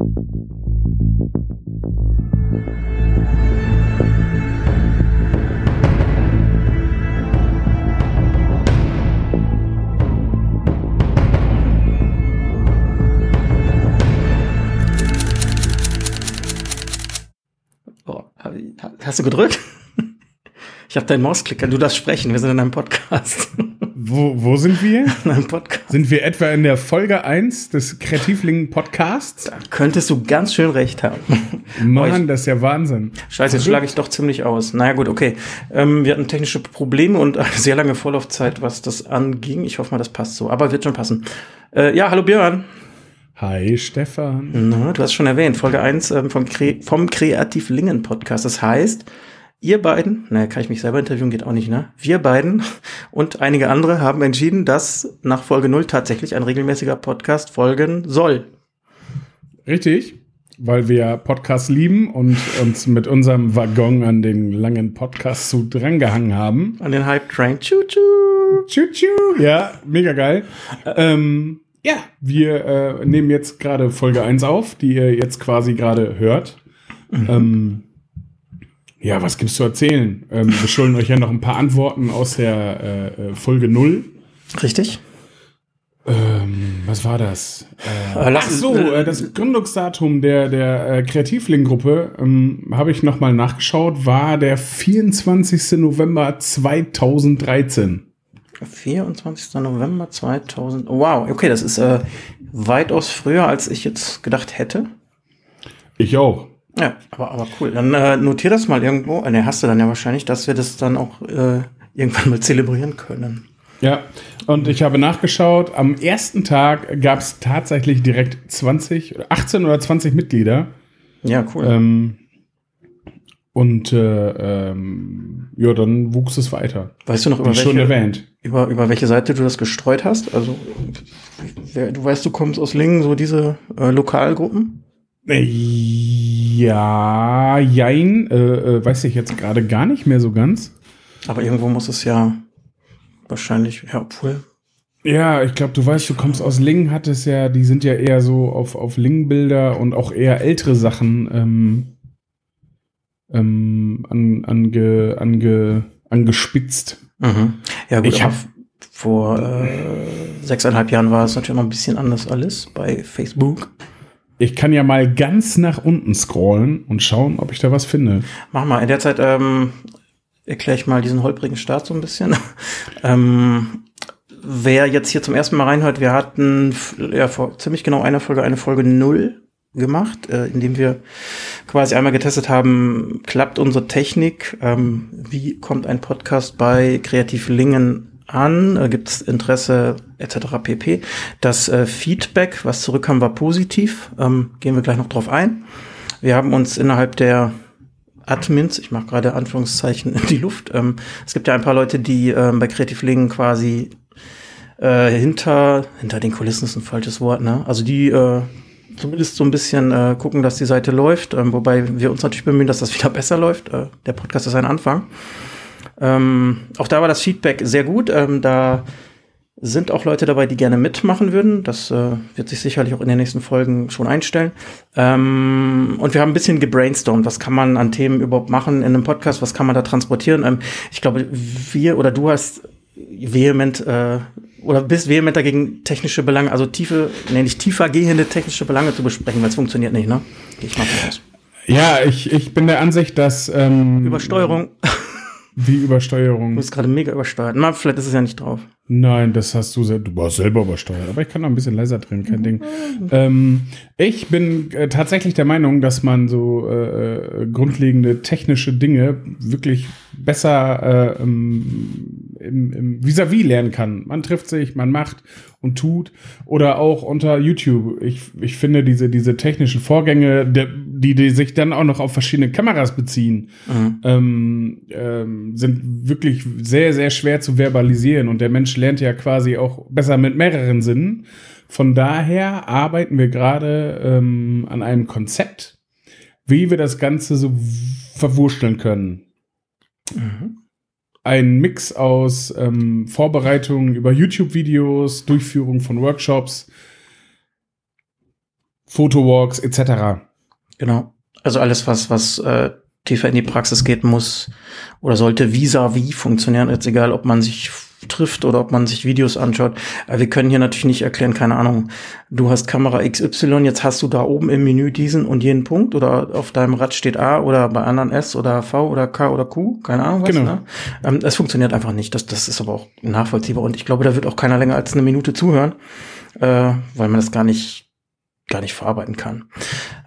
Oh, hast du gedrückt? Ich habe deinen Mausklicker. Du darfst sprechen. Wir sind in einem Podcast. Wo, wo sind wir? In einem Podcast. Sind wir etwa in der Folge 1 des Kreativlingen Podcasts? Da könntest du ganz schön recht haben. Mann, das ist ja Wahnsinn. Scheiße, jetzt schlage ich doch ziemlich aus. Naja, gut, okay. Ähm, wir hatten technische Probleme und eine sehr lange Vorlaufzeit, was das anging. Ich hoffe mal, das passt so. Aber wird schon passen. Äh, ja, hallo Björn. Hi Stefan. Na, du hast schon erwähnt, Folge 1 ähm, vom, Kre vom Kreativlingen Podcast. Das heißt, ihr beiden, naja, kann ich mich selber interviewen, geht auch nicht, ne? Wir beiden und einige andere haben entschieden, dass nach Folge 0 tatsächlich ein regelmäßiger Podcast folgen soll. Richtig, weil wir Podcasts lieben und uns mit unserem Waggon an den langen Podcast so drangehangen haben. An den Hype Train. Tschu, tschu. Tschu, tschu. Ja, mega geil. Ähm, ja, wir äh, nehmen jetzt gerade Folge 1 auf, die ihr jetzt quasi gerade hört. Mhm. Ähm, ja, was gibt's zu erzählen? Ähm, wir schulden euch ja noch ein paar Antworten aus der äh, Folge 0. Richtig. Ähm, was war das? Äh, ach so, äh, das Gründungsdatum der, der äh, Kreativling-Gruppe ähm, habe ich nochmal nachgeschaut, war der 24. November 2013. 24. November 2000. wow, okay, das ist äh, weitaus früher, als ich jetzt gedacht hätte. Ich auch. Ja, aber, aber cool. Dann äh, notier das mal irgendwo. Ne, hast du dann ja wahrscheinlich, dass wir das dann auch äh, irgendwann mal zelebrieren können. Ja, und ich habe nachgeschaut, am ersten Tag gab es tatsächlich direkt 20, 18 oder 20 Mitglieder. Ja, cool. Ähm, und äh, ähm, ja, dann wuchs es weiter. Weißt du noch, über schon welche, erwähnt. über, über welche Seite du das gestreut hast? Also, wer, du weißt, du kommst aus Lingen, so diese äh, Lokalgruppen? Ja, jein, äh, äh, weiß ich jetzt gerade gar nicht mehr so ganz. Aber irgendwo muss es ja wahrscheinlich, ja, obwohl. Ja, ich glaube, du weißt, du kommst aus Lingen, hat es ja, die sind ja eher so auf, auf Lingen-Bilder und auch eher ältere Sachen ähm, ähm, an, ange, ange, angespitzt. Mhm. Ja, gut, Ich aber hab- vor äh, sechseinhalb Jahren war es natürlich noch ein bisschen anders alles bei Facebook. Ich kann ja mal ganz nach unten scrollen und schauen, ob ich da was finde. Mach mal, in der Zeit ähm, erkläre ich mal diesen holprigen Start so ein bisschen. ähm, wer jetzt hier zum ersten Mal reinhört, wir hatten ja vor ziemlich genau einer Folge eine Folge null gemacht, äh, indem wir quasi einmal getestet haben, klappt unsere Technik, ähm, wie kommt ein Podcast bei Kreativlingen an, äh, gibt es Interesse etc. pp. Das äh, Feedback, was zurückkam, war positiv, ähm, gehen wir gleich noch drauf ein. Wir haben uns innerhalb der Admins, ich mache gerade Anführungszeichen in die Luft. Ähm, es gibt ja ein paar Leute, die ähm, bei Creative Lingen quasi äh, hinter, hinter den Kulissen ist ein falsches Wort, ne? Also die äh, zumindest so ein bisschen äh, gucken, dass die Seite läuft, ähm, wobei wir uns natürlich bemühen, dass das wieder besser läuft. Äh, der Podcast ist ein Anfang. Ähm, auch da war das Feedback sehr gut. Ähm, da sind auch Leute dabei, die gerne mitmachen würden. Das äh, wird sich sicherlich auch in den nächsten Folgen schon einstellen. Ähm, und wir haben ein bisschen gebrainstormt. Was kann man an Themen überhaupt machen in einem Podcast? Was kann man da transportieren? Ähm, ich glaube, wir oder du hast vehement äh, oder bist vehement dagegen, technische Belange, also tiefe, nee, nicht tiefer gehende technische Belange zu besprechen, weil es funktioniert nicht, ne? Gehe ich mal von aus. Ja, ich, ich bin der Ansicht, dass ähm, Übersteuerung. Wie Du Übersteuerung. bist gerade mega übersteuert. Na, vielleicht ist es ja nicht drauf. Nein, das hast du selbst. Du warst selber übersteuert, aber ich kann noch ein bisschen leiser drehen, kein Ding. Ähm, ich bin äh, tatsächlich der Meinung, dass man so äh, äh, grundlegende technische Dinge wirklich besser äh, ähm, im, im Vis-à-vis lernen kann. Man trifft sich, man macht und tut. Oder auch unter YouTube. Ich, ich finde diese, diese technischen Vorgänge, die, die sich dann auch noch auf verschiedene Kameras beziehen, Mhm. ähm, ähm, sind wirklich sehr, sehr schwer zu verbalisieren. Und der Mensch lernt ja quasi auch besser mit mehreren Sinnen. Von daher arbeiten wir gerade ähm, an einem Konzept, wie wir das Ganze so verwurschteln können. Mhm. Ein Mix aus ähm, Vorbereitungen über YouTube-Videos, Durchführung von Workshops, Fotowalks etc. Genau. Also alles, was, was äh, tiefer in die Praxis geht, muss oder sollte vis-à-vis -vis funktionieren. Jetzt egal, ob man sich trifft oder ob man sich Videos anschaut. Wir können hier natürlich nicht erklären, keine Ahnung, du hast Kamera XY, jetzt hast du da oben im Menü diesen und jenen Punkt oder auf deinem Rad steht A oder bei anderen S oder V oder K oder Q, keine Ahnung was. Genau. Ne? Ähm, es funktioniert einfach nicht. Das, das ist aber auch nachvollziehbar und ich glaube, da wird auch keiner länger als eine Minute zuhören, äh, weil man das gar nicht gar nicht verarbeiten kann.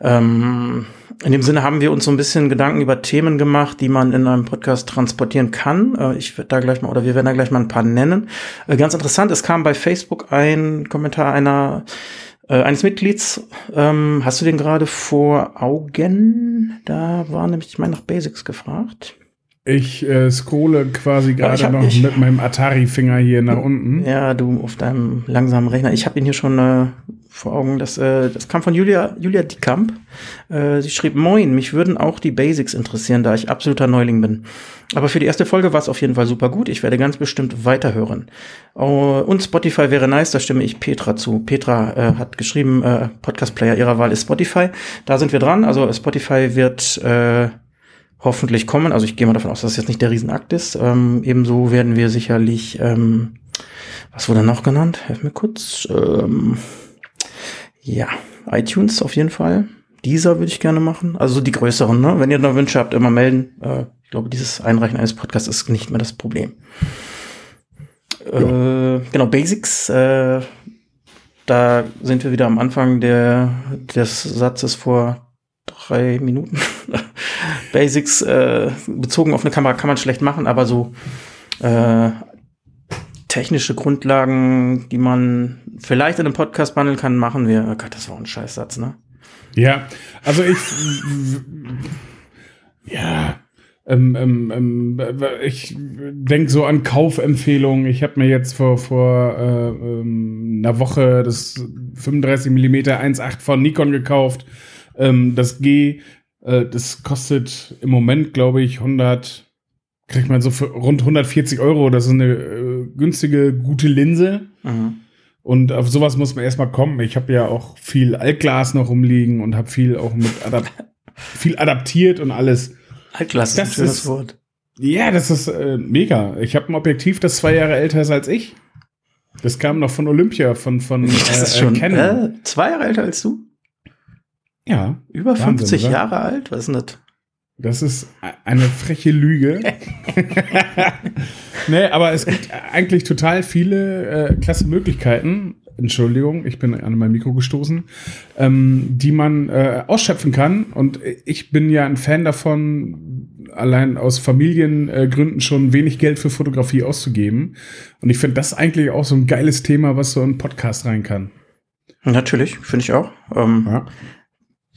Ähm, in dem Sinne haben wir uns so ein bisschen Gedanken über Themen gemacht, die man in einem Podcast transportieren kann. Äh, ich werde da gleich mal, oder wir werden da gleich mal ein paar nennen. Äh, ganz interessant, es kam bei Facebook ein Kommentar einer äh, eines Mitglieds. Ähm, hast du den gerade vor Augen? Da war nämlich, ich meine, nach Basics gefragt. Ich äh, scrolle quasi gerade noch ich, mit meinem Atari-Finger hier nach unten. Ja, du auf deinem langsamen Rechner. Ich habe ihn hier schon äh, vor Augen. Das, äh, das kam von Julia, Julia Dickamp. Äh, sie schrieb, Moin, mich würden auch die Basics interessieren, da ich absoluter Neuling bin. Aber für die erste Folge war es auf jeden Fall super gut. Ich werde ganz bestimmt weiterhören. Oh, und Spotify wäre nice, da stimme ich Petra zu. Petra äh, hat geschrieben, äh, Podcast-Player ihrer Wahl ist Spotify. Da sind wir dran. Also Spotify wird... Äh, hoffentlich kommen. Also ich gehe mal davon aus, dass es jetzt nicht der Riesenakt ist. Ähm, ebenso werden wir sicherlich, ähm, was wurde noch genannt? Helf mir kurz. Ähm, ja, iTunes auf jeden Fall. Dieser würde ich gerne machen. Also die größeren, ne? Wenn ihr noch Wünsche habt, immer melden. Äh, ich glaube, dieses Einreichen eines Podcasts ist nicht mehr das Problem. Ja. Äh, genau, Basics. Äh, da sind wir wieder am Anfang der, des Satzes vor drei Minuten. Basics äh, bezogen auf eine Kamera kann man schlecht machen, aber so äh, technische Grundlagen, die man vielleicht in einem Podcast behandeln kann, machen wir. Oh Gott, das war ein Scheißsatz, ne? Ja, also ich ja, ähm, ähm, ähm, ich denke so an Kaufempfehlungen. Ich habe mir jetzt vor, vor äh, ähm, einer Woche das 35 mm 1.8 von Nikon gekauft. Ähm, das G, äh, das kostet im Moment, glaube ich, 100, kriegt man so für rund 140 Euro. Das ist eine äh, günstige, gute Linse. Mhm. Und auf sowas muss man erstmal kommen. Ich habe ja auch viel Altglas noch rumliegen und habe viel auch mit Adap viel adaptiert und alles. Altglas ist das ein schönes ist, Wort. Ja, das ist äh, mega. Ich habe ein Objektiv, das zwei Jahre älter ist als ich. Das kam noch von Olympia, von von das äh, ist schon Canon. Äh, zwei Jahre älter als du? Ja. Über Wahnsinn, 50 oder? Jahre alt? Was ist denn das? Das ist eine freche Lüge. nee, aber es gibt eigentlich total viele äh, klasse Möglichkeiten. Entschuldigung, ich bin an mein Mikro gestoßen, ähm, die man äh, ausschöpfen kann. Und ich bin ja ein Fan davon, allein aus Familiengründen schon wenig Geld für Fotografie auszugeben. Und ich finde das eigentlich auch so ein geiles Thema, was so ein Podcast rein kann. Natürlich, finde ich auch. Ähm, ja.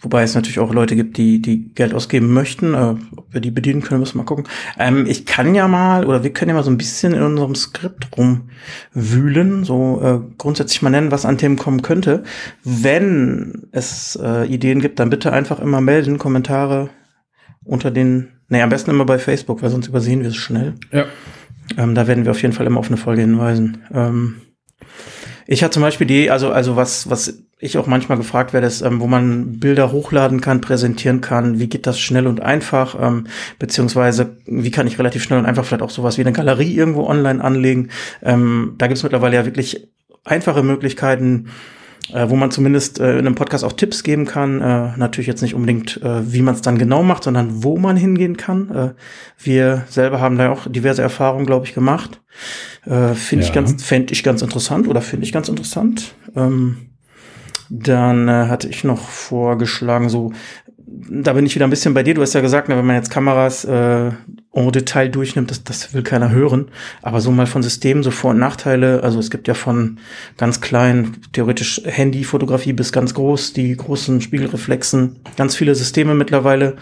Wobei es natürlich auch Leute gibt, die, die Geld ausgeben möchten. Äh, ob wir die bedienen können, müssen wir mal gucken. Ähm, ich kann ja mal, oder wir können ja mal so ein bisschen in unserem Skript rumwühlen, so äh, grundsätzlich mal nennen, was an Themen kommen könnte. Wenn es äh, Ideen gibt, dann bitte einfach immer melden, Kommentare unter den, nee, am besten immer bei Facebook, weil sonst übersehen wir es schnell. Ja. Ähm, da werden wir auf jeden Fall immer auf eine Folge hinweisen. Ähm, ich hatte zum Beispiel die, also, also was, was ich auch manchmal gefragt werde, ist, ähm, wo man Bilder hochladen kann, präsentieren kann, wie geht das schnell und einfach, ähm, beziehungsweise wie kann ich relativ schnell und einfach vielleicht auch sowas wie eine Galerie irgendwo online anlegen. Ähm, da gibt es mittlerweile ja wirklich einfache Möglichkeiten, äh, wo man zumindest äh, in einem Podcast auch Tipps geben kann. Äh, natürlich jetzt nicht unbedingt, äh, wie man es dann genau macht, sondern wo man hingehen kann. Äh, wir selber haben da auch diverse Erfahrungen, glaube ich, gemacht. Äh, finde ja. ich ganz, fände ich ganz interessant oder finde ich ganz interessant. Ähm, dann äh, hatte ich noch vorgeschlagen, so, da bin ich wieder ein bisschen bei dir. Du hast ja gesagt, ne, wenn man jetzt Kameras äh, en Detail durchnimmt, das, das will keiner hören. Aber so mal von Systemen, so Vor- und Nachteile. Also es gibt ja von ganz klein, theoretisch Handyfotografie bis ganz groß, die großen Spiegelreflexen, ganz viele Systeme mittlerweile.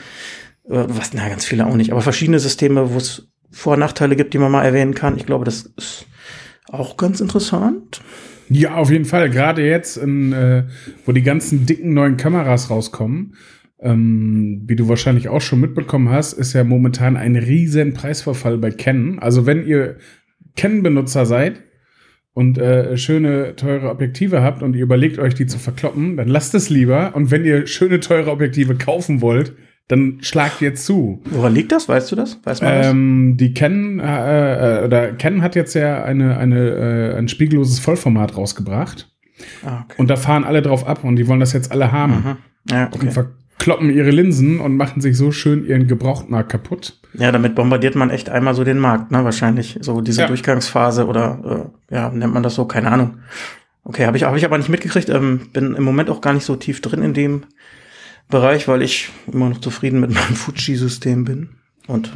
Äh, was, na, ganz viele auch nicht, aber verschiedene Systeme, wo es Vor- und Nachteile gibt, die man mal erwähnen kann. Ich glaube, das ist auch ganz interessant. Ja, auf jeden Fall. Gerade jetzt, in, äh, wo die ganzen dicken neuen Kameras rauskommen, ähm, wie du wahrscheinlich auch schon mitbekommen hast, ist ja momentan ein riesen Preisverfall bei Canon. Also wenn ihr Canon-Benutzer seid und äh, schöne, teure Objektive habt und ihr überlegt euch, die zu verkloppen, dann lasst es lieber. Und wenn ihr schöne, teure Objektive kaufen wollt, dann schlagt ihr zu. Woran liegt das? Weißt du das? Weiß man Ähm, die Canon, äh, äh, oder Canon hat jetzt ja eine, eine, äh, ein spiegelloses Vollformat rausgebracht. das? Ah, okay. Und da fahren alle drauf ab und die wollen das jetzt alle haben. Mhm. Ja, Und okay. verkloppen ihre Linsen und machen sich so schön ihren Gebrauchtmarkt kaputt. ja, damit bombardiert man echt einmal so den Markt, ne? Wahrscheinlich. So diese Ja. Durchgangsphase oder äh, ja, nennt man das so, keine Ahnung. Okay, habe ich, hab ich aber nicht mitgekriegt. Ähm, bin im Moment auch gar nicht so tief drin in dem Bereich, weil ich immer noch zufrieden mit meinem Fuji-System bin und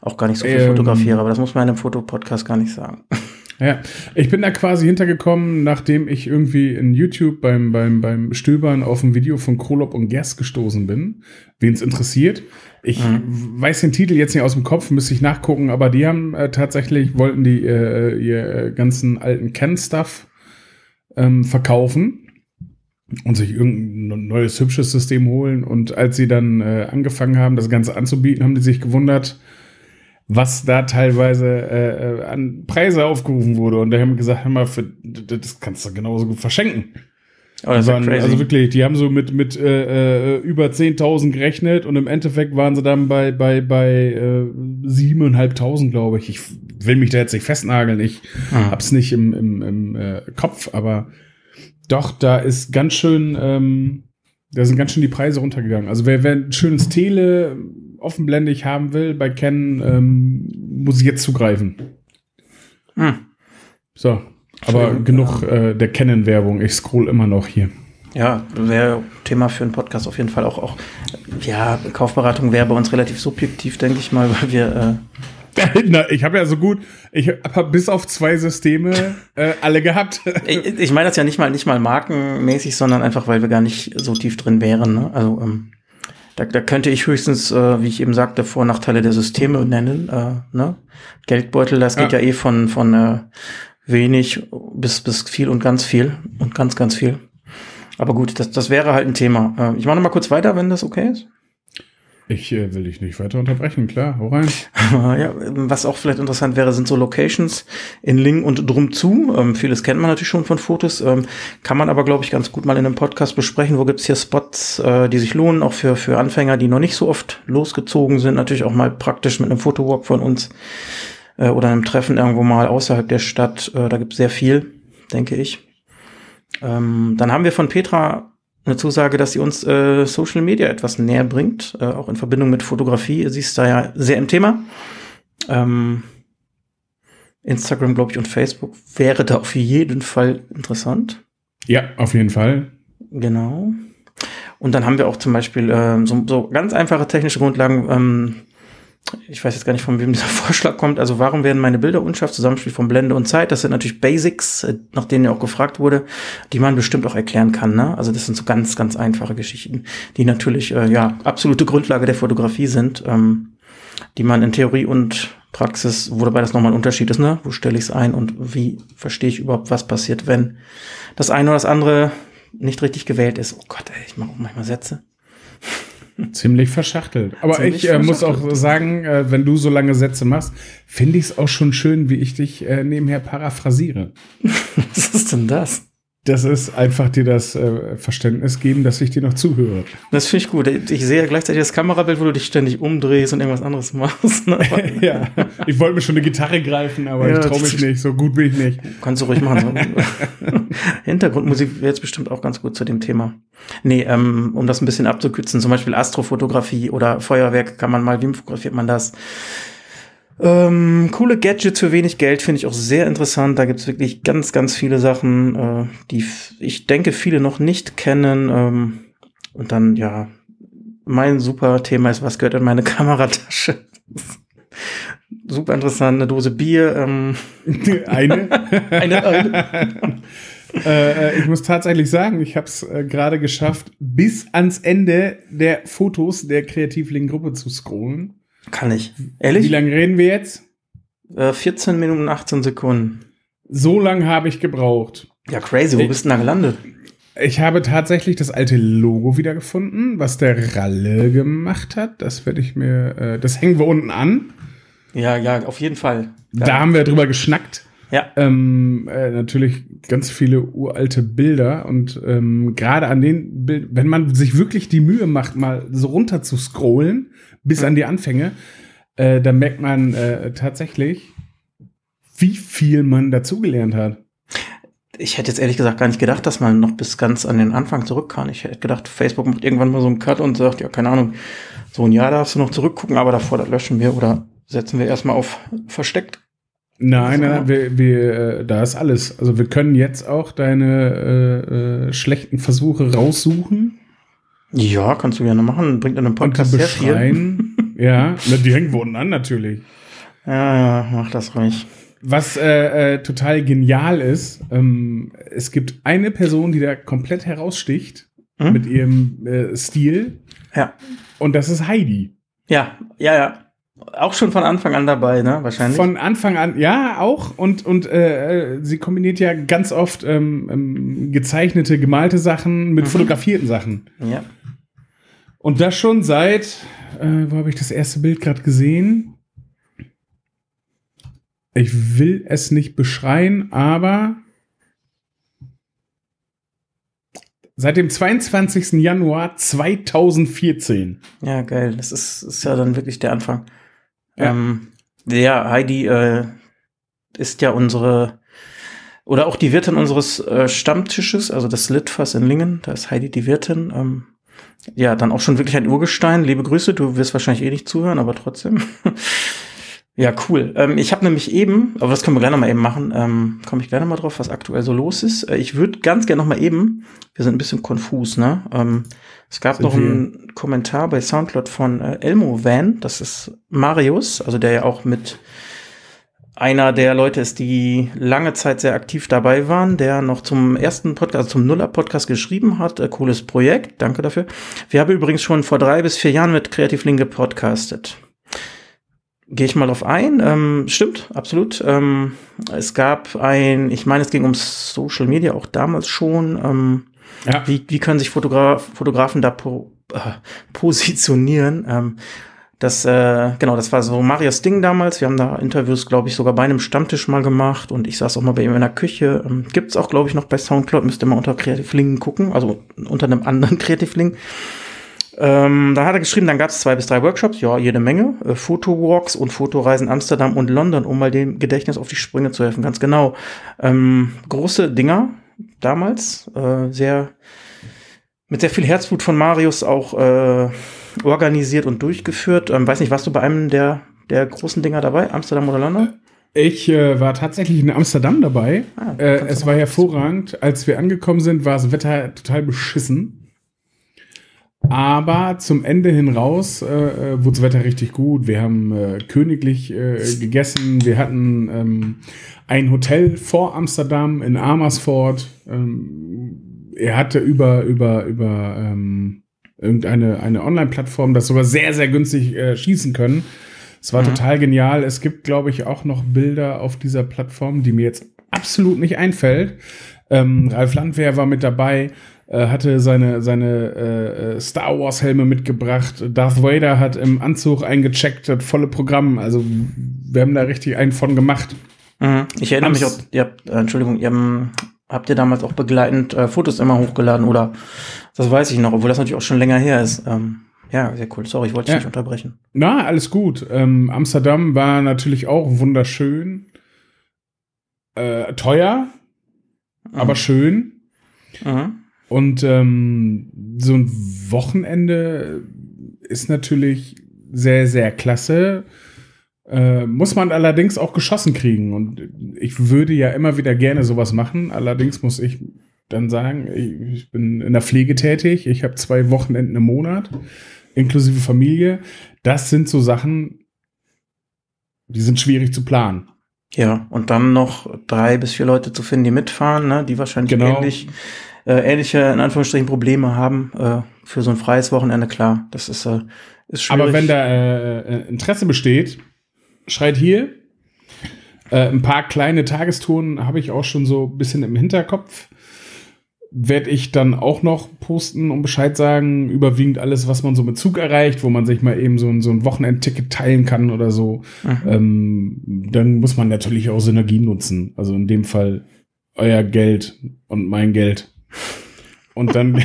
auch gar nicht so viel Ähm. fotografiere, aber das muss man in einem Fotopodcast gar nicht sagen. Ja, ich bin da quasi hintergekommen, nachdem ich irgendwie in YouTube beim, beim, beim Stöbern auf ein Video von Krolop und Gerst gestoßen bin. Wen es interessiert. Ich weiß den Titel jetzt nicht aus dem Kopf, müsste ich nachgucken, aber die haben äh, tatsächlich, wollten die äh, ihr äh, ganzen alten Ken-Stuff ähm, verkaufen und sich irgendein neues hübsches System holen. Und als sie dann äh, angefangen haben, das Ganze anzubieten, haben die sich gewundert, was da teilweise äh, äh, an Preise aufgerufen wurde. Und da haben gesagt, hör mal, für, das kannst du genauso gut verschenken. Aber das Waren, crazy. also wirklich, die haben so mit, mit äh, äh, über 10.000 gerechnet und im Endeffekt waren sie dann bei, bei, bei äh, 7.500, glaube ich. Ich will mich da jetzt nicht festnageln, ich Ah. hab's nicht im, im, im äh, Kopf, aber doch, da ist ganz schön, ähm, da sind ganz schön die Preise runtergegangen. Also wer, wer ein schönes Tele offenblendig haben will bei Canon, ähm, muss ich jetzt zugreifen. Hm. So, aber Entschuldigung, genug äh, der Canon-Werbung. Ich scroll immer noch hier. Ja, wäre Thema für einen Podcast auf jeden Fall auch. auch ja, Kaufberatung wäre bei uns relativ subjektiv, denke ich mal, weil wir. Na, ich habe ja so gut, ich habe bis auf zwei Systeme äh, alle gehabt. Ich ich meine das ja nicht mal, nicht mal markenmäßig, sondern einfach, weil wir gar nicht so tief drin wären. Ne? Also ähm, da, da könnte ich höchstens, äh, wie ich eben sagte, Vor- und Nachteile der Systeme nennen. Äh, ne? Geldbeutel, das geht Ja. ja eh von, von äh, wenig bis, bis viel und ganz viel und ganz, ganz viel. Aber gut, das, das wäre halt ein Thema. Äh, ich mache noch mal kurz weiter, wenn das okay ist. Ich äh, will dich nicht weiter unterbrechen, klar, hau rein. Ja, was auch vielleicht interessant wäre, sind so Locations in Ling und drum zu. Ähm, vieles kennt man natürlich schon von Fotos, ähm, kann man aber, glaube ich, ganz gut mal in einem Podcast besprechen. Wo gibt's hier Spots, äh, die sich lohnen, auch für, für Anfänger, die noch nicht so oft losgezogen sind. Natürlich auch mal praktisch mit einem Fotowalk von uns äh, oder einem Treffen irgendwo mal außerhalb der Stadt. Äh, da gibt's sehr viel, denke ich. Ähm, dann haben wir von Petra eine Zusage, dass sie uns äh, Social Media etwas näher bringt, äh, auch in Verbindung mit Fotografie. Sie ist da ja sehr im Thema. Ähm, Instagram, glaube ich, und Facebook wäre da auf jeden Fall interessant. Ja, auf jeden Fall. Genau. Und dann haben wir auch zum Beispiel ähm, so, so ganz einfache technische Grundlagen. Ähm, ich weiß jetzt gar nicht, von wem dieser Vorschlag kommt. Also warum werden meine Bilder unscharf? Zusammenspiel von Blende und Zeit. Das sind natürlich Basics, äh, nach denen ja auch gefragt wurde, die man bestimmt auch erklären kann. Ne? Also das sind so ganz, ganz einfache Geschichten, die natürlich äh, ja absolute Grundlage der Fotografie sind, ähm, die man in Theorie und Praxis, wobei das nochmal ein Unterschied ist, ne? Wo stelle ich es ein und wie verstehe ich überhaupt, was passiert, wenn das eine oder das andere nicht richtig gewählt ist. Oh Gott, ey, ich mache auch manchmal Sätze. Ziemlich verschachtelt. Aber Ziemlich ich äh, muss auch verschachtelt. sagen, äh, wenn du so lange Sätze machst, finde ich es auch schon schön, wie ich dich äh, nebenher paraphrasiere. Was ist denn das? Das ist einfach dir das äh, Verständnis geben, dass ich dir noch zuhöre. Das finde ich gut. Ich sehe gleichzeitig das Kamerabild, wo du dich ständig umdrehst und irgendwas anderes machst. Ne? ja, ich wollte mir schon eine Gitarre greifen, aber Ja, ich traue mich nicht. So gut bin ich nicht. Kannst du ruhig machen. So. Hintergrundmusik wäre jetzt bestimmt auch ganz gut zu dem Thema. Nee, ähm, um das ein bisschen abzukürzen, zum Beispiel Astrofotografie oder Feuerwerk kann man mal, wie fotografiert man das? Ähm, coole Gadgets für wenig Geld finde ich auch sehr interessant. Da gibt's wirklich ganz, ganz viele Sachen, äh, die ich denke viele noch nicht kennen. Ähm, und dann, ja, mein super Thema ist, was gehört in meine Kameratasche? super interessant, eine Dose Bier, ähm, Eine. eine, eine äh, ich muss tatsächlich sagen, ich habe es äh, gerade geschafft, bis ans Ende der Fotos der Kreativling-Gruppe zu scrollen. Kann ich. Wie Ehrlich? lange reden wir jetzt? Äh, 14 Minuten 18 Sekunden. So lange habe ich gebraucht. Ja, crazy. Wo Ich- bist du denn da gelandet? Ich habe tatsächlich das alte Logo wiedergefunden, was der Ralle gemacht hat. Das werde ich mir, äh, das hängen wir unten an. Ja, ja, auf jeden Fall. Ja. Da haben wir drüber geschnackt. Ja. Ähm, äh, natürlich ganz viele uralte Bilder und ähm, gerade an den Bildern, wenn man sich wirklich die Mühe macht, mal so runter zu scrollen bis an die Anfänge, äh, dann merkt man äh, tatsächlich, wie viel man dazugelernt hat. Ich hätte jetzt ehrlich gesagt gar nicht gedacht, dass man noch bis ganz an den Anfang zurück kann. Ich hätte gedacht, Facebook macht irgendwann mal so einen Cut und sagt, ja, keine Ahnung, so ein Jahr darfst du noch zurückgucken, aber davor das löschen wir oder setzen wir erstmal auf versteckt. Nein, nein, nein, wir, wir, äh, da ist alles. Also wir können jetzt auch deine äh, äh, schlechten Versuche raussuchen. Ja, kannst du gerne machen. Bringt in einem Podcast und beschreien. ja, na, die hängen wurden an natürlich. Ja, ja, mach das ruhig. Was äh, äh, total genial ist, ähm, es gibt eine Person, die da komplett heraussticht Hm? mit ihrem äh, Stil Ja. und das ist Heidi. Ja, ja, ja. Auch schon von Anfang an dabei, ne? Wahrscheinlich. Von Anfang an, ja, auch. Und, und äh, äh, sie kombiniert ja ganz oft ähm, ähm, gezeichnete, gemalte Sachen mit Mhm. fotografierten Sachen. ja. Und das schon seit, äh, wo habe ich das erste Bild gerade gesehen? Ich will es nicht beschreien, aber seit dem 22. Januar 2014. Ja, geil. Das ist, ist ja dann wirklich der Anfang. Ja. Ähm, ja, Heidi äh, ist ja unsere oder auch die Wirtin unseres äh, Stammtisches, also des Litfass in Lingen. Da ist Heidi die Wirtin. Ähm, ja, dann auch schon wirklich ein Urgestein. Liebe Grüße. Du wirst wahrscheinlich eh nicht zuhören, aber trotzdem. ja, cool. Ähm, ich habe nämlich eben, aber das können wir gleich noch mal eben machen, ähm, komme ich gleich noch mal drauf, was aktuell so los ist. Äh, ich würde ganz gerne noch mal eben, wir sind ein bisschen konfus, ne? Ähm, es gab noch einen Kommentar bei Soundcloud von äh, Elmo Van, das ist Marius, also der ja auch mit einer der Leute ist, die lange Zeit sehr aktiv dabei waren, der noch zum ersten Podcast, also zum Nuller-Podcast geschrieben hat. Äh, cooles Projekt, danke dafür. Wir haben übrigens schon vor drei bis vier Jahren mit Kreativling gepodcastet. Gehe ich mal drauf ein. Ähm, stimmt, absolut. Ähm, es gab ein, ich meine, es ging um Social Media auch damals schon. Ähm, Ja. wie, wie können sich Fotograf, Fotografen da po, äh, positionieren? Ähm, das, äh, genau, das war so Marius Ding damals. Wir haben da Interviews, glaube ich, sogar bei einem Stammtisch mal gemacht und ich saß auch mal bei ihm in der Küche. Ähm, gibt's auch, glaube ich, noch bei Soundcloud. Müsst ihr mal unter Kreativlingen gucken, also unter einem anderen Kreativling. Ähm, da hat er geschrieben, dann gab es zwei bis drei Workshops, ja, jede Menge. Äh, Fotowalks und Fotoreisen Amsterdam und London, um mal dem Gedächtnis auf die Sprünge zu helfen, ganz genau. Ähm, große Dinger damals, äh, sehr mit sehr viel Herzblut von Marius auch äh, organisiert und durchgeführt. Ähm, weiß nicht, warst du bei einem der, der großen Dinger dabei, Amsterdam oder London? Ich äh, war tatsächlich in Amsterdam dabei. Ah, äh, es war hervorragend. Als wir angekommen sind, war das Wetter total beschissen. Aber zum Ende hin raus äh, äh, wurde das Wetter richtig gut. Wir haben äh, königlich äh, gegessen. Wir hatten ähm, ein Hotel vor Amsterdam in Amersfoort. Ähm, er hatte über über über ähm, irgendeine eine Online-Plattform das sogar sehr sehr günstig äh, schießen können. Es war Mhm. total genial. Es gibt, glaube ich, auch noch Bilder auf dieser Plattform, die mir jetzt absolut nicht einfällt. Ähm, Ralf Landwehr war mit dabei, äh, hatte seine, seine äh, äh, Star Wars Helme mitgebracht. Darth Vader hat im Anzug eingecheckt, das volle Programm. Also wir haben da richtig einen von gemacht. Mhm. Ich erinnere mich auch, ihr habt, äh, Entschuldigung, ihr ähm, habt ihr damals auch begleitend äh, Fotos immer hochgeladen oder das weiß ich noch, obwohl das natürlich auch schon länger her ist. Ähm, ja, sehr cool. Sorry, ich wollte dich Ja. nicht unterbrechen. Na, alles gut. Ähm, Amsterdam war natürlich auch wunderschön. Äh, teuer, aber schön. Mhm. Und ähm, so ein Wochenende ist natürlich sehr, sehr klasse. Äh, muss man allerdings auch geschossen kriegen. Und ich würde ja immer wieder gerne sowas machen. Allerdings muss ich dann sagen, ich, ich bin in der Pflege tätig. Ich habe zwei Wochenenden im Monat, inklusive Familie. Das sind so Sachen, die sind schwierig zu planen. Ja, und dann noch drei bis vier Leute zu finden, die mitfahren, ne, die wahrscheinlich Genau. ähnlich, äh, ähnliche, in Anführungsstrichen, Probleme haben äh, für so ein freies Wochenende, klar. Das ist, äh, ist schwierig. Aber wenn da äh, äh, Interesse besteht, schreit hier. Äh, ein paar kleine Tagestouren habe ich auch schon so ein bisschen im Hinterkopf. werde ich dann auch noch posten und Bescheid sagen. Überwiegend alles, was man so mit Zug erreicht, wo man sich mal eben so, ein so ein Wochenendticket teilen kann oder so. Mhm. Ähm, dann muss man natürlich auch Synergien nutzen. Also in dem Fall euer Geld und mein Geld. Und dann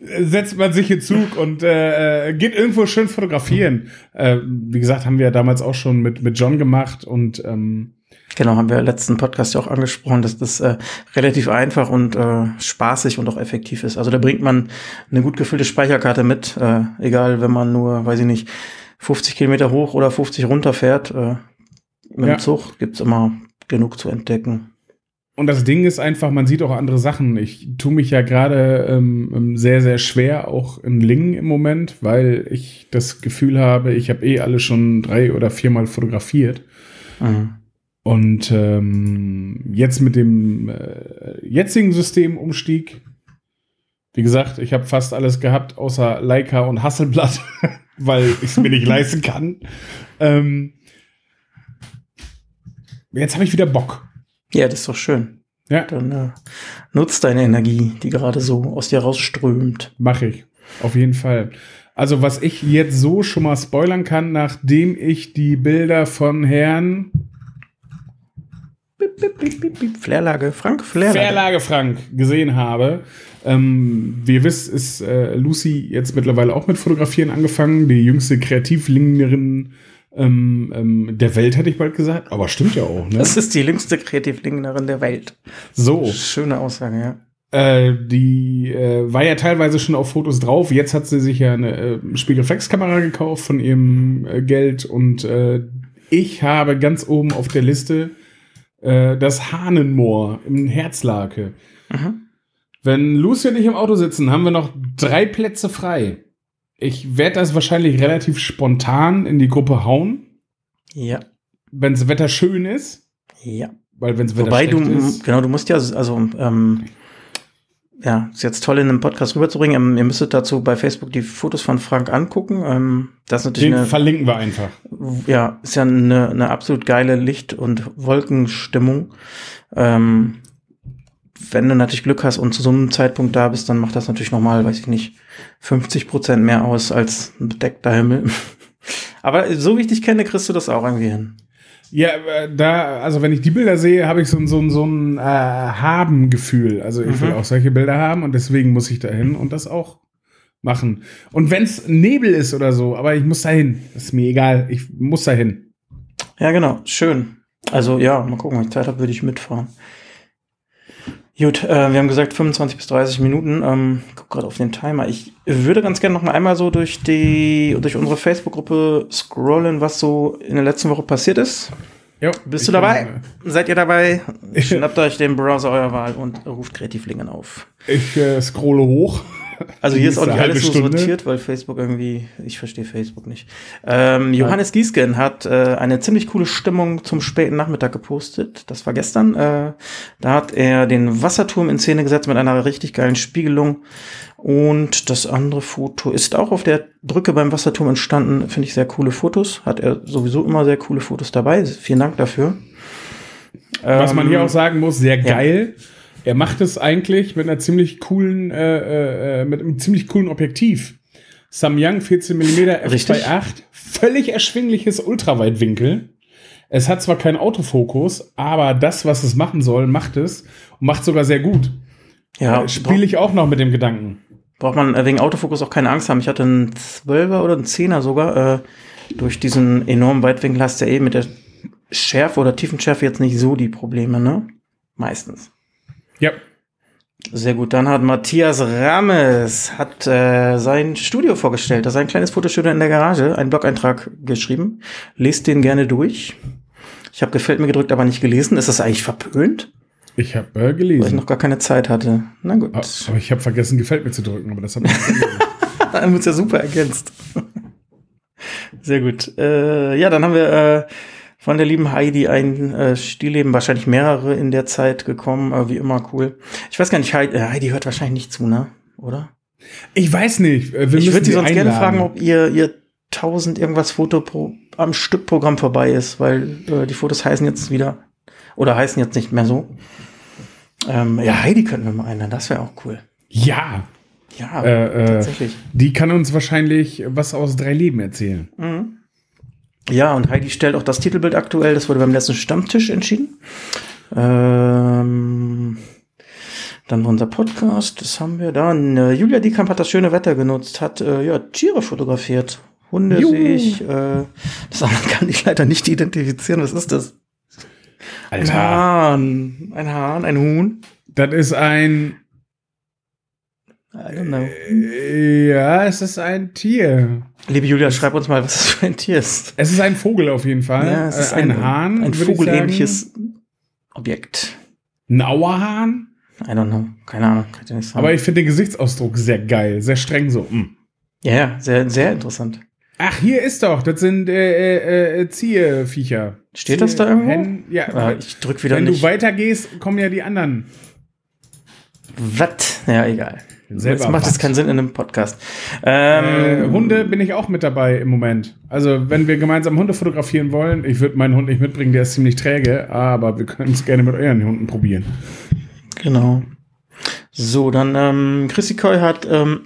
setzt man sich in Zug und äh, geht irgendwo schön fotografieren. Äh, wie gesagt, haben wir ja damals auch schon mit, mit John gemacht und ähm, Genau, haben wir im letzten Podcast ja auch angesprochen, dass das äh, relativ einfach und äh, spaßig und auch effektiv ist. Also da bringt man eine gut gefüllte Speicherkarte mit, äh, egal wenn man nur, weiß ich nicht, 50 Kilometer hoch oder 50 runter fährt. Äh, mit ja. dem Zug gibt's immer genug zu entdecken. Und das Ding ist einfach, man sieht auch andere Sachen. Ich tue mich ja gerade ähm, ähm sehr, sehr schwer, auch in Lingen im Moment, weil ich das Gefühl habe, ich habe eh alle schon drei oder viermal fotografiert. Mhm. Und ähm, jetzt mit dem äh, jetzigen Systemumstieg, wie gesagt, ich habe fast alles gehabt, außer Leica und Hasselblatt, weil ich es mir nicht leisten kann. Ähm, jetzt habe ich wieder Bock. Ja, das ist doch schön. Ja. Dann äh, nutzt deine Energie, die gerade so aus dir rausströmt. Mach ich. Auf jeden Fall. Also, was ich jetzt so schon mal spoilern kann, nachdem ich die Bilder von Herrn Flairlage Frank, Flairlage. Flairlage Frank gesehen habe. Ähm, wie ihr wisst, ist äh, Lucy jetzt mittlerweile auch mit Fotografieren angefangen. Die jüngste Kreativlingerin ähm, ähm, der Welt, hätte ich bald gesagt. Aber stimmt ja auch. Ne? Das ist die jüngste Kreativlingerin der Welt. So. Schöne Aussage, ja. Äh, die äh, war ja teilweise schon auf Fotos drauf. Jetzt hat sie sich ja eine äh, Spiegelreflexkamera gekauft von ihrem äh, Geld und äh, ich habe ganz oben auf der Liste äh, das Hahnenmoor im Herzlake. Mhm. Wenn Lucy und ich im Auto sitzen, haben wir noch drei Plätze frei. Ich werde das wahrscheinlich relativ spontan in die Gruppe hauen. Ja. Wenn das Wetter schön ist. Ja. Weil wenn es Wetter Wobei schlecht du, ist. genau, du musst ja, also, ähm, ja, ist jetzt toll in einem Podcast rüberzubringen. Ähm, ihr müsstet dazu bei Facebook die Fotos von Frank angucken. Ähm, das ist natürlich Den eine, verlinken wir einfach. Ja, ist ja eine, eine absolut geile Licht- und Wolkenstimmung. Ähm, wenn du natürlich Glück hast und zu so einem Zeitpunkt da bist, dann macht das natürlich nochmal, weiß ich nicht, 50 Prozent mehr aus als ein bedeckter Himmel. Aber so wie ich dich kenne, kriegst du das auch irgendwie hin. Ja, äh, da, also wenn ich die Bilder sehe, habe ich so, so, so ein äh, Haben-Gefühl. Also ich mhm. will auch solche Bilder haben und deswegen muss ich da hin und das auch machen. Und wenn es Nebel ist oder so, aber ich muss da hin. ist mir egal, ich muss da hin. Ja, genau, schön. Also ja, mal gucken, wenn ich Zeit habe, würde ich mitfahren. Gut, äh, wir haben gesagt 25 bis 30 Minuten. Ähm, guck gerade auf den Timer. Ich würde ganz gerne noch mal einmal so durch die durch unsere Facebook-Gruppe scrollen, was so in der letzten Woche passiert ist. Jo, Bist du dabei? Bin, Seid ihr dabei? Schnappt euch den Browser eurer Wahl und ruft Kreativlingen auf. Ich äh, scrolle hoch. Also hier ist auch nicht alles so sortiert, weil Facebook irgendwie, ich verstehe Facebook nicht. Ähm, Johannes Giesgen hat äh, eine ziemlich coole Stimmung zum späten Nachmittag gepostet. Das war gestern. Äh, da hat er den Wasserturm in Szene gesetzt mit einer richtig geilen Spiegelung. Und das andere Foto ist auch auf der Brücke beim Wasserturm entstanden. Finde ich sehr coole Fotos. Hat er sowieso immer sehr coole Fotos dabei. Vielen Dank dafür. Was man hier ähm, auch sagen muss, sehr geil. Ja er macht es eigentlich mit einer ziemlich coolen, äh, äh, mit einem ziemlich coolen Objektiv. Samyang 14 mm f2.8, völlig erschwingliches Ultraweitwinkel. Es hat zwar keinen Autofokus, aber das, was es machen soll, macht es und macht sogar sehr gut. Ja, äh, spiele ich auch noch mit dem Gedanken. Braucht man wegen Autofokus auch keine Angst haben. Ich hatte einen 12er oder einen 10er sogar. Äh, durch diesen enormen Weitwinkel hast du ja eh mit der Schärfe oder Tiefenschärfe jetzt nicht so die Probleme, ne? Meistens. Ja. Sehr gut. Dann hat Matthias Rames hat äh, sein Studio vorgestellt. Das ist ein kleines Fotostudio in der Garage, einen Blog-Eintrag geschrieben. Lest den gerne durch. Ich habe gefällt mir gedrückt, aber nicht gelesen. Ist das eigentlich verpönt? Ich habe äh, gelesen. Weil ich noch gar keine Zeit hatte. Na gut. Ah, aber ich habe vergessen, gefällt mir zu drücken, aber das habe ich nicht Dann wird's ja super ergänzt. Sehr gut. Äh, ja, dann haben wir äh, von der lieben Heidi ein äh, Stillleben, wahrscheinlich mehrere in der Zeit gekommen, äh, wie immer cool. Ich weiß gar nicht, Heidi, äh, Heidi hört wahrscheinlich nicht zu, ne? Oder? Ich weiß nicht. Wir ich würde sie sonst einladen. gerne fragen, ob ihr, ihr 1000 irgendwas Foto pro, am Stückprogramm vorbei ist, weil äh, die Fotos heißen jetzt wieder oder heißen jetzt nicht mehr so. Ähm, ja, Heidi könnten wir mal einladen, das wäre auch cool. Ja, Ja, äh, äh, tatsächlich. die kann uns wahrscheinlich was aus drei Leben erzählen. Ja, und Heidi stellt auch das Titelbild aktuell, das wurde beim letzten Stammtisch entschieden. Ähm, dann unser Podcast, das haben wir dann. Äh, Julia Diekamp hat das schöne Wetter genutzt, hat äh, ja, Tiere fotografiert. Hunde Juhu. sehe ich. Äh, das andere kann ich leider nicht identifizieren. Was ist das? Ein Alter, Hahn. Ein Hahn, ein Huhn. das ist ein, I don't know. äh, ja, es ist ein Tier. Liebe Julia, schreib uns mal, was das für ein Tier ist. Es ist ein Vogel auf jeden Fall. Ja, es ist Äh, ein, ein, Hahn. Ein vogelähnliches Objekt. Ein Auerhahn. I don't know. Keine Ahnung. Kann ich dir nicht sagen. Aber ich finde den Gesichtsausdruck sehr geil, sehr streng so. mm. ja, ja, sehr, sehr interessant. Ach, hier ist doch, das sind äh, äh, äh, Ziehviecher. Steht das da irgendwo? Hen, ja, Ah, ich drück wieder wenn nicht. du weitergehst, kommen ja die anderen. Was? Ja, egal. Das macht jetzt keinen Sinn in einem Podcast. Äh, Ähm, Hunde bin ich auch mit dabei im Moment. Also, wenn wir gemeinsam Hunde fotografieren wollen, ich würde meinen Hund nicht mitbringen, der ist ziemlich träge, aber wir können es gerne mit euren Hunden probieren. Genau. So, dann ähm, Chrissy Coy hat ähm,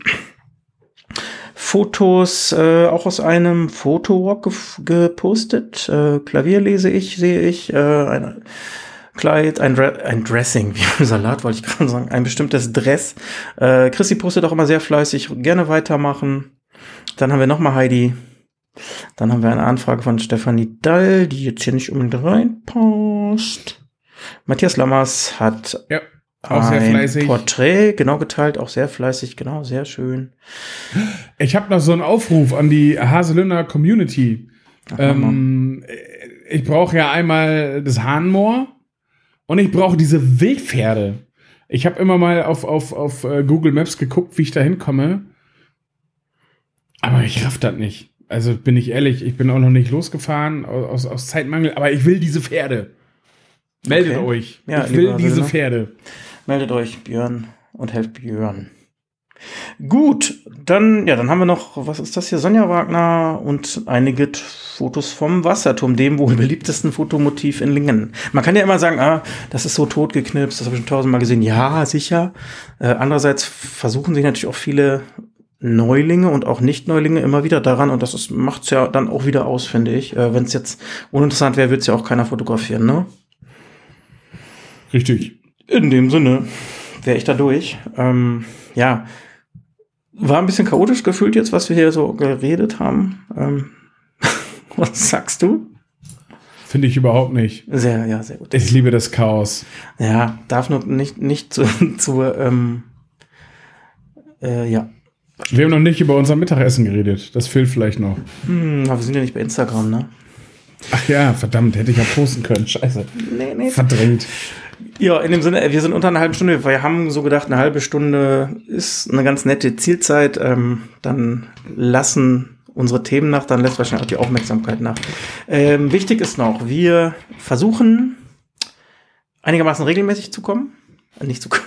Fotos äh, auch aus einem Fotowalk gef- gepostet. Äh, Klavier lese ich, sehe ich. Äh, ein Kleid, ein, Dre ein Dressing, wie im Salat wollte ich gerade sagen, ein bestimmtes Dress. Äh, Chrissy postet auch immer sehr fleißig, gerne weitermachen. Dann haben wir nochmal Heidi. Dann haben wir eine Anfrage von Stefanie Dall, die jetzt hier nicht unbedingt reinpasst. Matthias Lammers hat Ja, auch sehr ein fleißig. Porträt, genau geteilt, auch sehr fleißig, genau, sehr schön. Ich habe noch so einen Aufruf an die Haselünder Community. Ach, Ähm, ich brauche ja einmal das Hahnmoor und ich brauche diese Wildpferde. Ich habe immer mal auf, auf, auf äh, Google Maps geguckt, wie ich da hinkomme. Aber ich raff das nicht. Also bin ich ehrlich, ich bin auch noch nicht losgefahren aus, aus Zeitmangel, aber ich will diese Pferde. Meldet Okay. euch. Ja, ich will diese Haselünder. Pferde. Meldet euch, Björn, und helft Björn. Gut, dann, ja, dann haben wir noch, was ist das hier? Sonja Wagner und einige Fotos vom Wasserturm, dem wohl beliebtesten Fotomotiv in Lingen. Man kann ja immer sagen, ah, das ist so totgeknipst, das habe ich schon tausendmal gesehen. Ja, sicher. Äh, andererseits versuchen sich natürlich auch viele Neulinge und auch Nicht-Neulinge immer wieder daran und das macht es ja dann auch wieder aus, finde ich. Äh, Wenn es jetzt uninteressant wäre, würde es ja auch keiner fotografieren, ne? Richtig. In dem Sinne wäre ich da durch. Ähm, ja, war ein bisschen chaotisch gefühlt jetzt, was wir hier so geredet haben. Ähm, was sagst du? Finde ich überhaupt nicht. Sehr, ja, sehr gut. Ich liebe das Chaos. Ja, darf nur nicht, nicht zu, zu ähm, äh, ja. Wir haben noch nicht über unser Mittagessen geredet. Das fehlt vielleicht noch. Hm, aber wir sind ja nicht bei Instagram, ne? Ach ja, verdammt, hätte ich ja posten können. Scheiße. Nee, nee. Verdrängt. Ja, in dem Sinne, äh, wir sind unter einer halben Stunde. Wir haben so gedacht, eine halbe Stunde ist eine ganz nette Zielzeit. Ähm, dann lassen unsere Themen nach, dann lässt wahrscheinlich auch die Aufmerksamkeit nach. Ähm, wichtig ist noch, wir versuchen einigermaßen regelmäßig zu kommen. Äh, nicht zu kommen.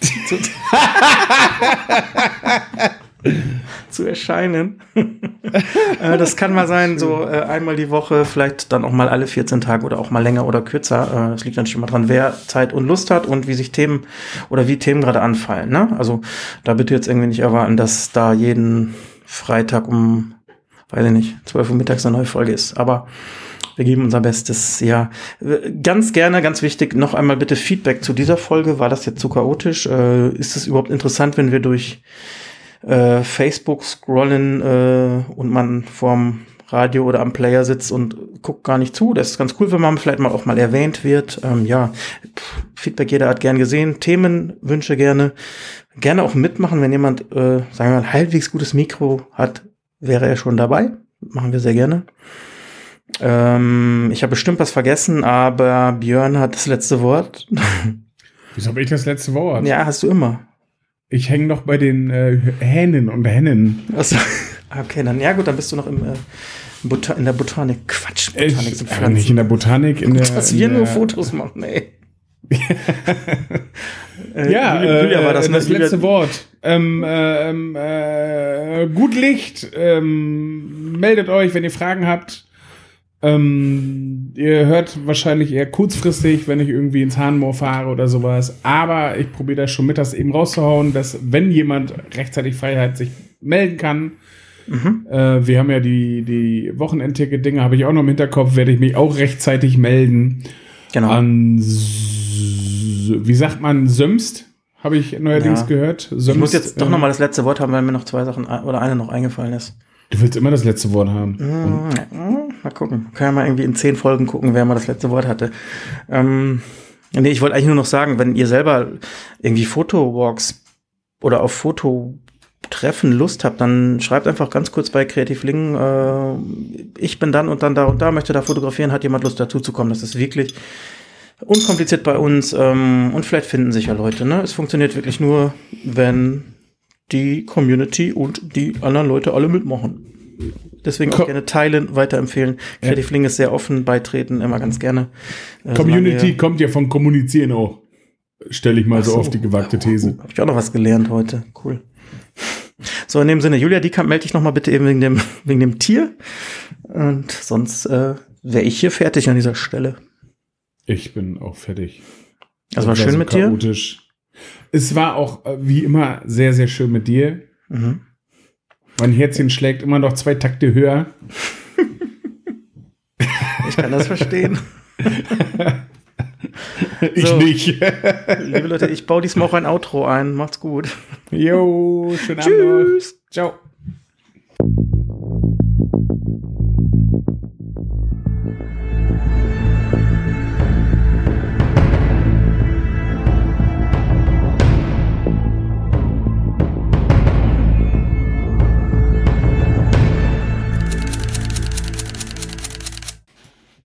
zu, erscheinen. äh, das kann mal sein, so äh, einmal die Woche, vielleicht dann auch mal alle 14 Tage oder auch mal länger oder kürzer. Äh, das liegt natürlich immer dran, wer Zeit und Lust hat und wie sich Themen oder wie Themen gerade anfallen. Ne? Also da bitte jetzt irgendwie nicht erwarten, dass da jeden Freitag um, weiß ich nicht, 12 Uhr mittags eine neue Folge ist. Aber wir geben unser Bestes, ja. Äh, Ganz gerne, ganz wichtig, noch einmal bitte Feedback zu dieser Folge. War das jetzt zu chaotisch? Äh, ist es überhaupt interessant, wenn wir durch äh, Facebook scrollen äh, und man vorm Radio oder am Player sitzt und guckt gar nicht zu. Das ist ganz cool, wenn man vielleicht mal auch mal erwähnt wird. Ähm, ja, pff, Feedback jeder hat gern gesehen. Themenwünsche gerne. Gerne auch mitmachen, wenn jemand, äh, sagen wir mal, halbwegs gutes Mikro hat, wäre er schon dabei. Machen wir sehr gerne. Ähm, ich habe bestimmt was vergessen, aber Björn hat das letzte Wort. Wieso habe ich das letzte Wort? ja, hast du immer. Ich hänge noch bei den äh, Hähnen und Hennen. Also, okay, dann ja gut, dann bist du noch im, äh, Bota in der Botanik. Quatsch, Ich, Botanik sind aber nicht in der Botanik, in der. Dass in wir der, nur Fotos machen, ey. äh, Ja, Julia, Julia äh, war das, ne? das Julia- letzte Wort. Ähm, äh, ähm, äh, gut Licht. Ähm, meldet euch, wenn ihr Fragen habt. Ähm, ihr hört wahrscheinlich eher kurzfristig, wenn ich irgendwie ins Hahnmoor fahre oder sowas. Aber ich probiere das schon mittags eben rauszuhauen, dass wenn jemand rechtzeitig Freiheit sich melden kann, mhm. äh, wir haben ja die, die Wochenendticket-Dinge, habe ich auch noch im Hinterkopf, werde ich mich auch rechtzeitig melden. Genau. An, wie sagt man, Sömst? Habe ich neuerdings ja. gehört. Sömst, ich muss jetzt doch äh, noch mal das letzte Wort haben, weil mir noch zwei Sachen oder eine noch eingefallen ist. Du willst immer das letzte Wort haben. Mhm. Mal gucken. Können ja mal irgendwie in zehn Folgen gucken, wer mal das letzte Wort hatte. Ähm, nee, ich wollte eigentlich nur noch sagen, wenn ihr selber irgendwie Fotowalks oder auf Fototreffen Lust habt, dann schreibt einfach ganz kurz bei Creative Link, äh, ich bin dann und dann da und da, möchte da fotografieren, hat jemand Lust dazu zu kommen. Das ist wirklich unkompliziert bei uns ähm, und vielleicht finden sich ja Leute. Ne? Es funktioniert wirklich nur, wenn die Community und die anderen Leute alle mitmachen. Deswegen auch gerne teilen, weiterempfehlen. Creative ja. Link ist sehr offen, beitreten, immer ganz gerne. Äh, Community kommt ja von Kommunizieren auch. Stelle ich mal so, so, auf die gewagte These. Habe ich auch noch was gelernt heute. Cool. So, in dem Sinne, Julia Diekamp, melde dich noch mal bitte eben wegen dem, wegen dem Tier. Und sonst äh, wäre ich hier fertig an dieser Stelle. Ich bin auch fertig. Also war schön so mit chaotisch. dir. Es war auch äh, wie immer sehr, sehr schön mit dir. Mhm. Mein Herzchen schlägt immer noch zwei Takte höher. Ich kann das verstehen. ich so, nicht. liebe Leute, ich baue diesmal auch ein Outro ein. Macht's gut. Jo, schönen Abend. Tschüss. Ciao.